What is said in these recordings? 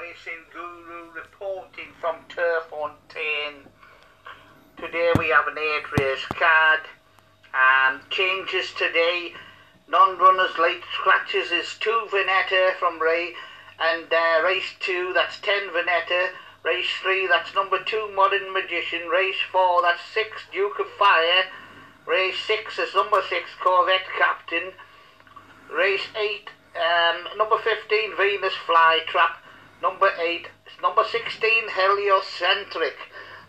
Racing Guru reporting from Turffontein. Today we have an eight race card and changes today. Non-runners late scratches is two Veneta from Ray and uh, race two that's ten Veneta. Race three that's number two Modern Magician. Race four that's six Duke of Fire. Race six is number six Corvette Captain. Race eight um, number 15, Venus Flytrap. Number 8, number 16, Heliocentric.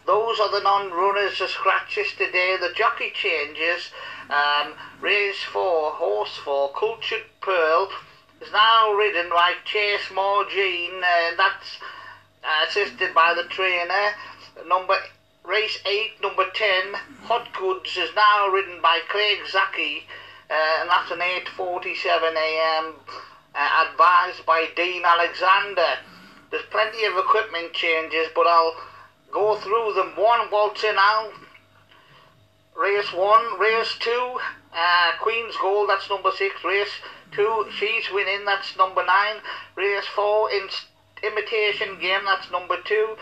Those are the non-runners, the scratches today. The jockey changes. Um, race 4, Horse 4, Cultured Pearl is now ridden by Chase Maujean. Uh, that's uh, assisted by the trainer. Number Race 8, number 10, Hot Goods is now ridden by Craig Zackey. Uh, and that's an 8.47am uh, advised by Dean Alexander. There's plenty of equipment changes, but I'll go through them one waltzing out. Race 1, race 2, uh, Queen's Gold, that's number 6. Race 2, She's Winning, that's number 9. Race 4, in Imitation Game, that's number 2.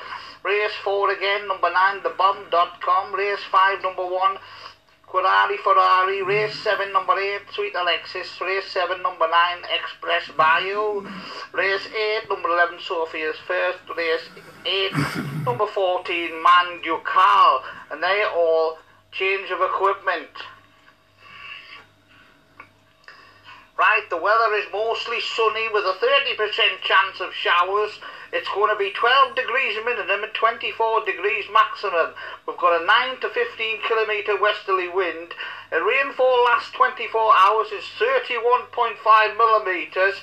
Race 4 again, number 9, thebomb.com. Race 5, number 1, Ferrari Ferrari, race 7 number 8, Sweet Alexis, race 7 number 9, Express Bayou, race 8 number 11, Sophia's First, race 8 number 14, Man Ducal, and they all change of equipment. Right, the weather is mostly sunny with a 30% chance of showers. It's going to be 12 degrees minimum and 24 degrees maximum. We've got a 9 to 15 kilometre westerly wind. The rainfall last 24 hours is 31.5 millimetres.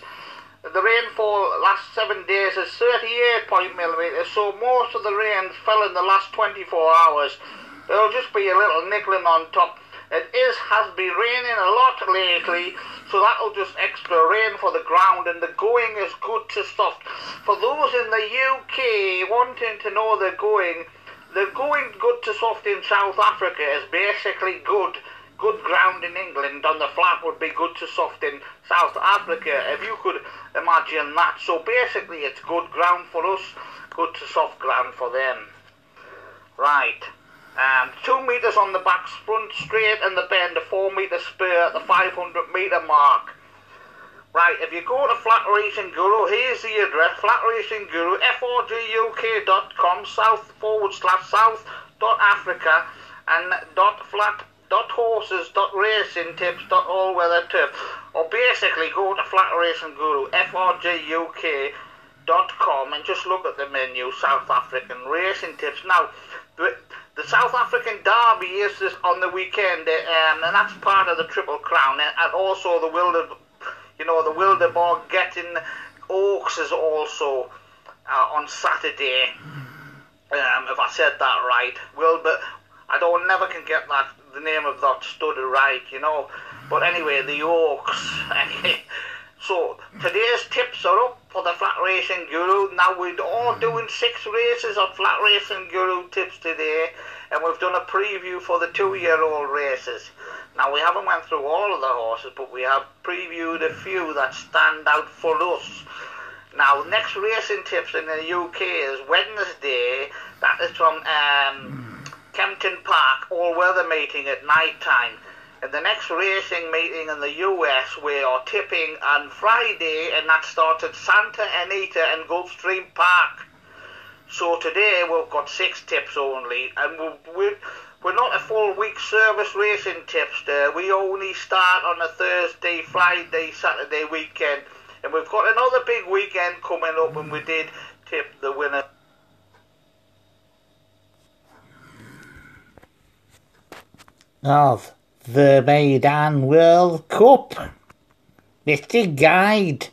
The rainfall last 7 days is 38 millimetres, so most of the rain fell in the last 24 hours. There'll just be a little nickling on top it is has been raining a lot lately, so that'll just extra rain for the ground, and the going is good to soft. For those in the UK wanting to know the going, the going good to soft in South Africa is basically good. Good ground in England on the flat would be good to soft in South Africa, if you could imagine that. So basically, it's good ground for us, good to soft ground for them. Right. Um, two metres on the back front straight and the bend, a four metre spur at the 500 metre mark. Right, if you go to Flat Racing Guru, here's the address, Flat Racing Guru, frguk.com, south forward slash south dot Africa and dot flat dot horses dot racing tips dot all weather turf. Or basically go to Flat Racing Guru, frguk.com and just look at the menu, South African racing tips. Now, the, the South African Derby is this on the weekend, um, and that's part of the Triple Crown, and also the Wilder, you know, the Wildeborg getting Oaks is also uh, on Saturday. Um, if I said that right, Wilbur, I don't never can get that the name of that stud right, you know. But anyway, the Oaks. So today's tips are up for the Flat Racing Guru. Now we're all doing six races of Flat Racing Guru tips today, and we've done a preview for the two-year-old races. Now we haven't went through all of the horses, but we have previewed a few that stand out for us. Now next racing tips in the UK is Wednesday. That is from um, Kempton Park all-weather meeting at night time. The next racing meeting in the US, we are tipping on Friday, and that starts at Santa Anita and Gulfstream Park. So today we've got six tips only, and we're, we're not a full week service racing tipster. We only start on a Thursday, Friday, Saturday weekend, and we've got another big weekend coming up when we did tip the winner. Of the Meydan World Cup. Mystic Guide.